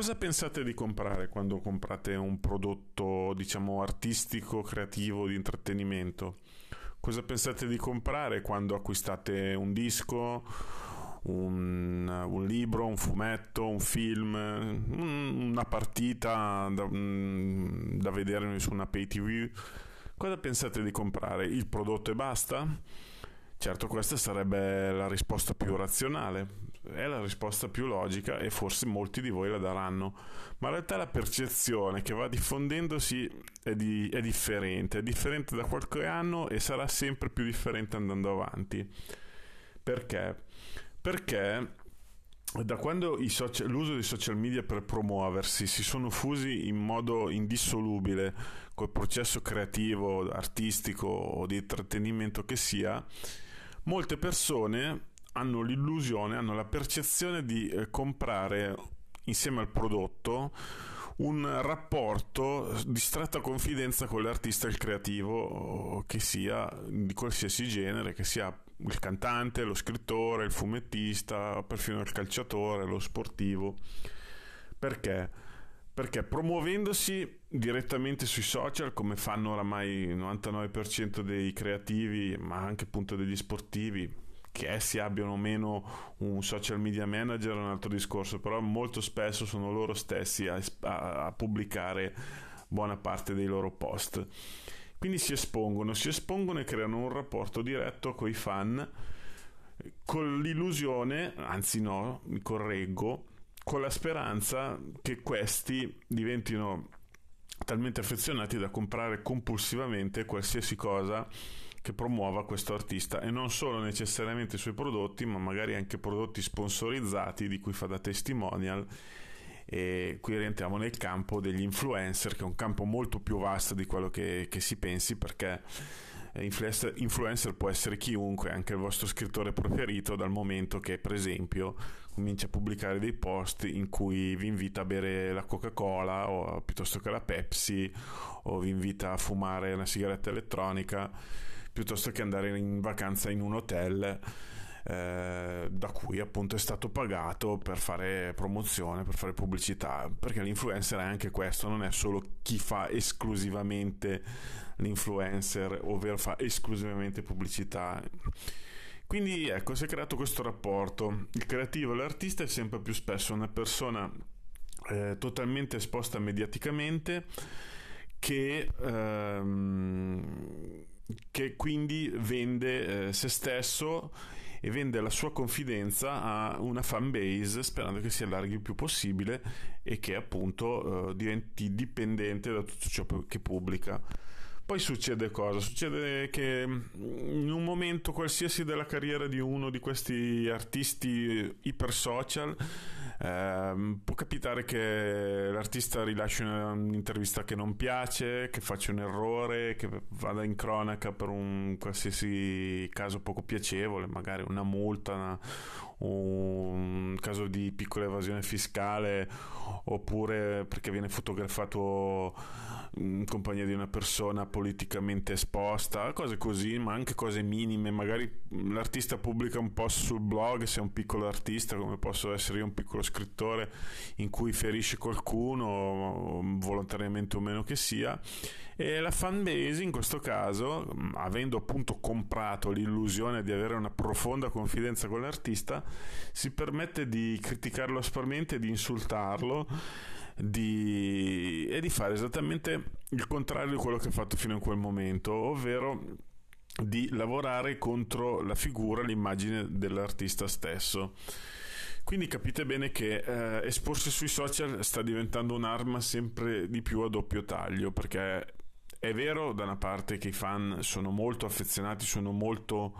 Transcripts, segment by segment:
cosa pensate di comprare quando comprate un prodotto, diciamo, artistico, creativo, di intrattenimento? Cosa pensate di comprare quando acquistate un disco, un, un libro, un fumetto, un film, una partita da, da vedere su una pay TV? Cosa pensate di comprare? Il prodotto e basta? Certo, questa sarebbe la risposta più razionale, è la risposta più logica e forse molti di voi la daranno, ma in realtà la percezione che va diffondendosi è, di, è differente, è differente da qualche anno e sarà sempre più differente andando avanti. Perché? Perché da quando social, l'uso dei social media per promuoversi si sono fusi in modo indissolubile col processo creativo, artistico o di intrattenimento che sia, molte persone hanno l'illusione, hanno la percezione di eh, comprare insieme al prodotto un rapporto di stretta confidenza con l'artista e il creativo che sia di qualsiasi genere, che sia il cantante, lo scrittore, il fumettista, perfino il calciatore, lo sportivo. Perché? Perché promuovendosi direttamente sui social, come fanno oramai il 99% dei creativi, ma anche appunto degli sportivi, che essi abbiano o meno un social media manager è un altro discorso, però molto spesso sono loro stessi a, a, a pubblicare buona parte dei loro post. Quindi si espongono, si espongono e creano un rapporto diretto con i fan con l'illusione, anzi no, mi correggo, con la speranza che questi diventino talmente affezionati da comprare compulsivamente qualsiasi cosa che promuova questo artista e non solo necessariamente i suoi prodotti, ma magari anche prodotti sponsorizzati di cui fa da testimonial. E qui rientriamo nel campo degli influencer, che è un campo molto più vasto di quello che, che si pensi, perché eh, influencer, influencer può essere chiunque, anche il vostro scrittore preferito, dal momento che, per esempio, comincia a pubblicare dei post in cui vi invita a bere la Coca-Cola o piuttosto che la Pepsi, o vi invita a fumare una sigaretta elettronica, piuttosto che andare in vacanza in un hotel eh, da cui appunto è stato pagato per fare promozione, per fare pubblicità, perché l'influencer è anche questo, non è solo chi fa esclusivamente l'influencer, ovvero fa esclusivamente pubblicità. Quindi ecco, si è creato questo rapporto. Il creativo e l'artista è sempre più spesso una persona eh, totalmente esposta mediaticamente che ehm, che quindi vende eh, se stesso e vende la sua confidenza a una fan base sperando che si allarghi il più possibile e che appunto eh, diventi dipendente da tutto ciò che pubblica. Poi succede cosa? Succede che in un momento qualsiasi della carriera di uno di questi artisti iper social eh, può capitare che l'artista rilasci un'intervista che non piace, che faccia un errore, che vada in cronaca per un qualsiasi caso poco piacevole, magari una multa, una, un caso di piccola evasione fiscale oppure perché viene fotografato in compagnia di una persona politicamente esposta, cose così, ma anche cose minime. Magari l'artista pubblica un post sul blog, se è un piccolo artista, come posso essere io un piccolo scrittore, in cui ferisce qualcuno, volontariamente o meno che sia, e la fan base in questo caso, avendo appunto comprato l'illusione di avere una profonda confidenza con l'artista, si permette di criticarlo aspramente, di insultarlo di... e di fare esattamente il contrario di quello che ha fatto fino a quel momento, ovvero di lavorare contro la figura, l'immagine dell'artista stesso. Quindi capite bene che eh, esporsi sui social sta diventando un'arma sempre di più a doppio taglio, perché è vero da una parte che i fan sono molto affezionati, sono molto,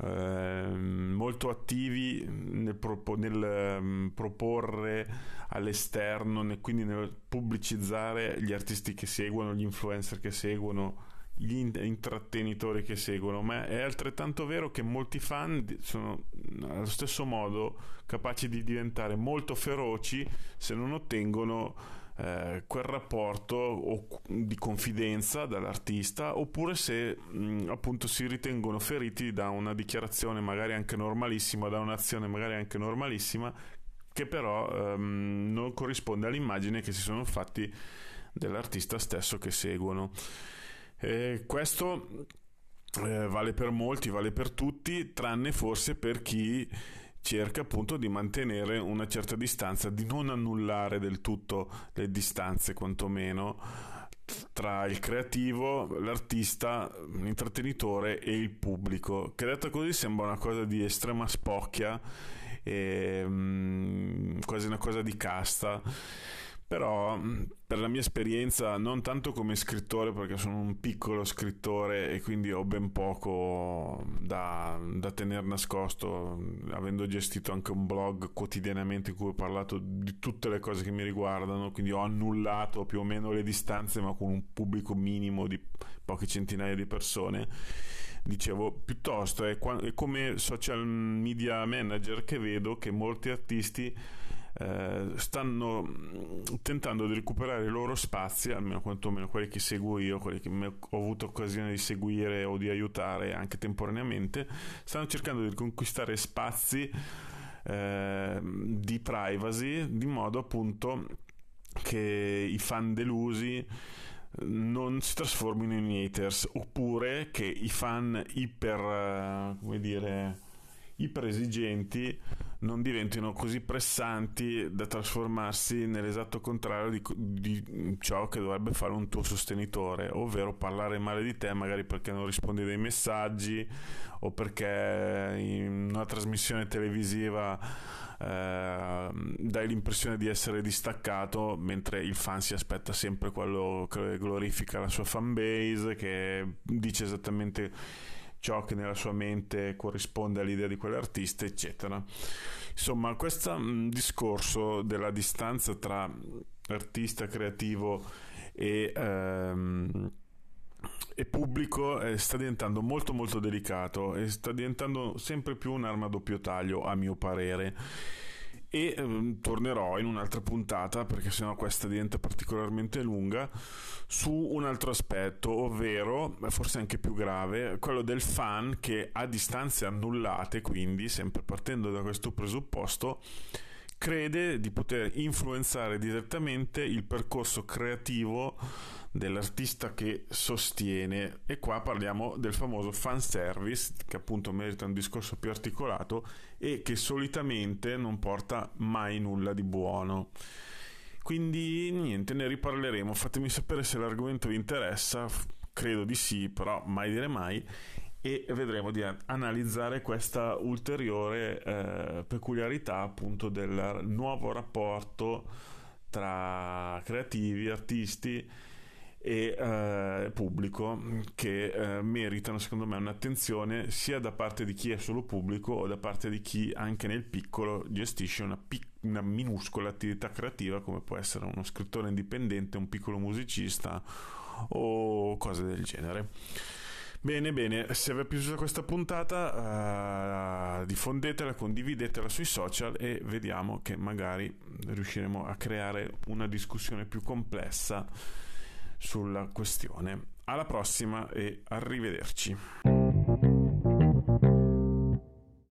eh, molto attivi nel, propo, nel um, proporre all'esterno, nel, quindi nel pubblicizzare gli artisti che seguono, gli influencer che seguono gli intrattenitori che seguono, ma è altrettanto vero che molti fan sono allo stesso modo capaci di diventare molto feroci se non ottengono eh, quel rapporto di confidenza dall'artista oppure se mh, appunto si ritengono feriti da una dichiarazione magari anche normalissima, da un'azione magari anche normalissima che però ehm, non corrisponde all'immagine che si sono fatti dell'artista stesso che seguono. E questo eh, vale per molti, vale per tutti, tranne forse per chi cerca appunto di mantenere una certa distanza, di non annullare del tutto le distanze quantomeno tra il creativo, l'artista, l'intrattenitore e il pubblico, che detto così sembra una cosa di estrema spocchia, e, um, quasi una cosa di casta però mm, per la mia esperienza, non tanto come scrittore, perché sono un piccolo scrittore e quindi ho ben poco da, da tenere nascosto, avendo gestito anche un blog quotidianamente in cui ho parlato di tutte le cose che mi riguardano, quindi ho annullato più o meno le distanze, ma con un pubblico minimo di poche centinaia di persone. Dicevo piuttosto è, è, come social media manager che vedo che molti artisti eh, stanno mm, tentando di recuperare i loro spazi, almeno quantomeno quelli che seguo io, quelli che ho avuto occasione di seguire o di aiutare anche temporaneamente, stanno cercando di conquistare spazi eh, di privacy, di modo appunto che i fan delusi non si trasformino in haters oppure che i fan iper eh, come dire iper esigenti non diventino così pressanti da trasformarsi nell'esatto contrario di, di, ciò che dovrebbe fare un tuo sostenitore, ovvero parlare male di te magari perché non rispondi ai messaggi o perché in una trasmissione televisiva eh, dai l'impressione di essere distaccato mentre il fan si aspetta sempre quello che glorifica la sua fanbase, che dice esattamente ciò che nella sua mente corrisponde all'idea di quell'artista, eccetera. Insomma, questo mm, discorso della distanza tra artista creativo e, ehm, e pubblico eh, sta diventando molto molto delicato e sta diventando sempre più un'arma a doppio taglio, a mio parere e ehm, tornerò in un'altra puntata perché sennò questa diventa particolarmente lunga su un altro aspetto ovvero forse anche più grave quello del fan che a distanze annullate quindi sempre partendo da questo presupposto crede di poter influenzare direttamente il percorso creativo dell'artista che sostiene. E qua parliamo del famoso fan service che appunto merita un discorso più articolato e che solitamente non porta mai nulla di buono. Quindi niente, ne riparleremo, fatemi sapere se l'argomento vi interessa, credo di sì, però mai dire mai. E vedremo di analizzare questa ulteriore eh, peculiarità appunto del nuovo rapporto tra creativi, artisti e eh, pubblico che eh, meritano secondo me un'attenzione sia da parte di chi è solo pubblico o da parte di chi anche nel piccolo gestisce una, pic- una minuscola attività creativa come può essere uno scrittore indipendente, un piccolo musicista o cose del genere. Bene, bene, se vi è piaciuta questa puntata uh, diffondetela, condividetela sui social e vediamo che magari riusciremo a creare una discussione più complessa sulla questione. Alla prossima e arrivederci.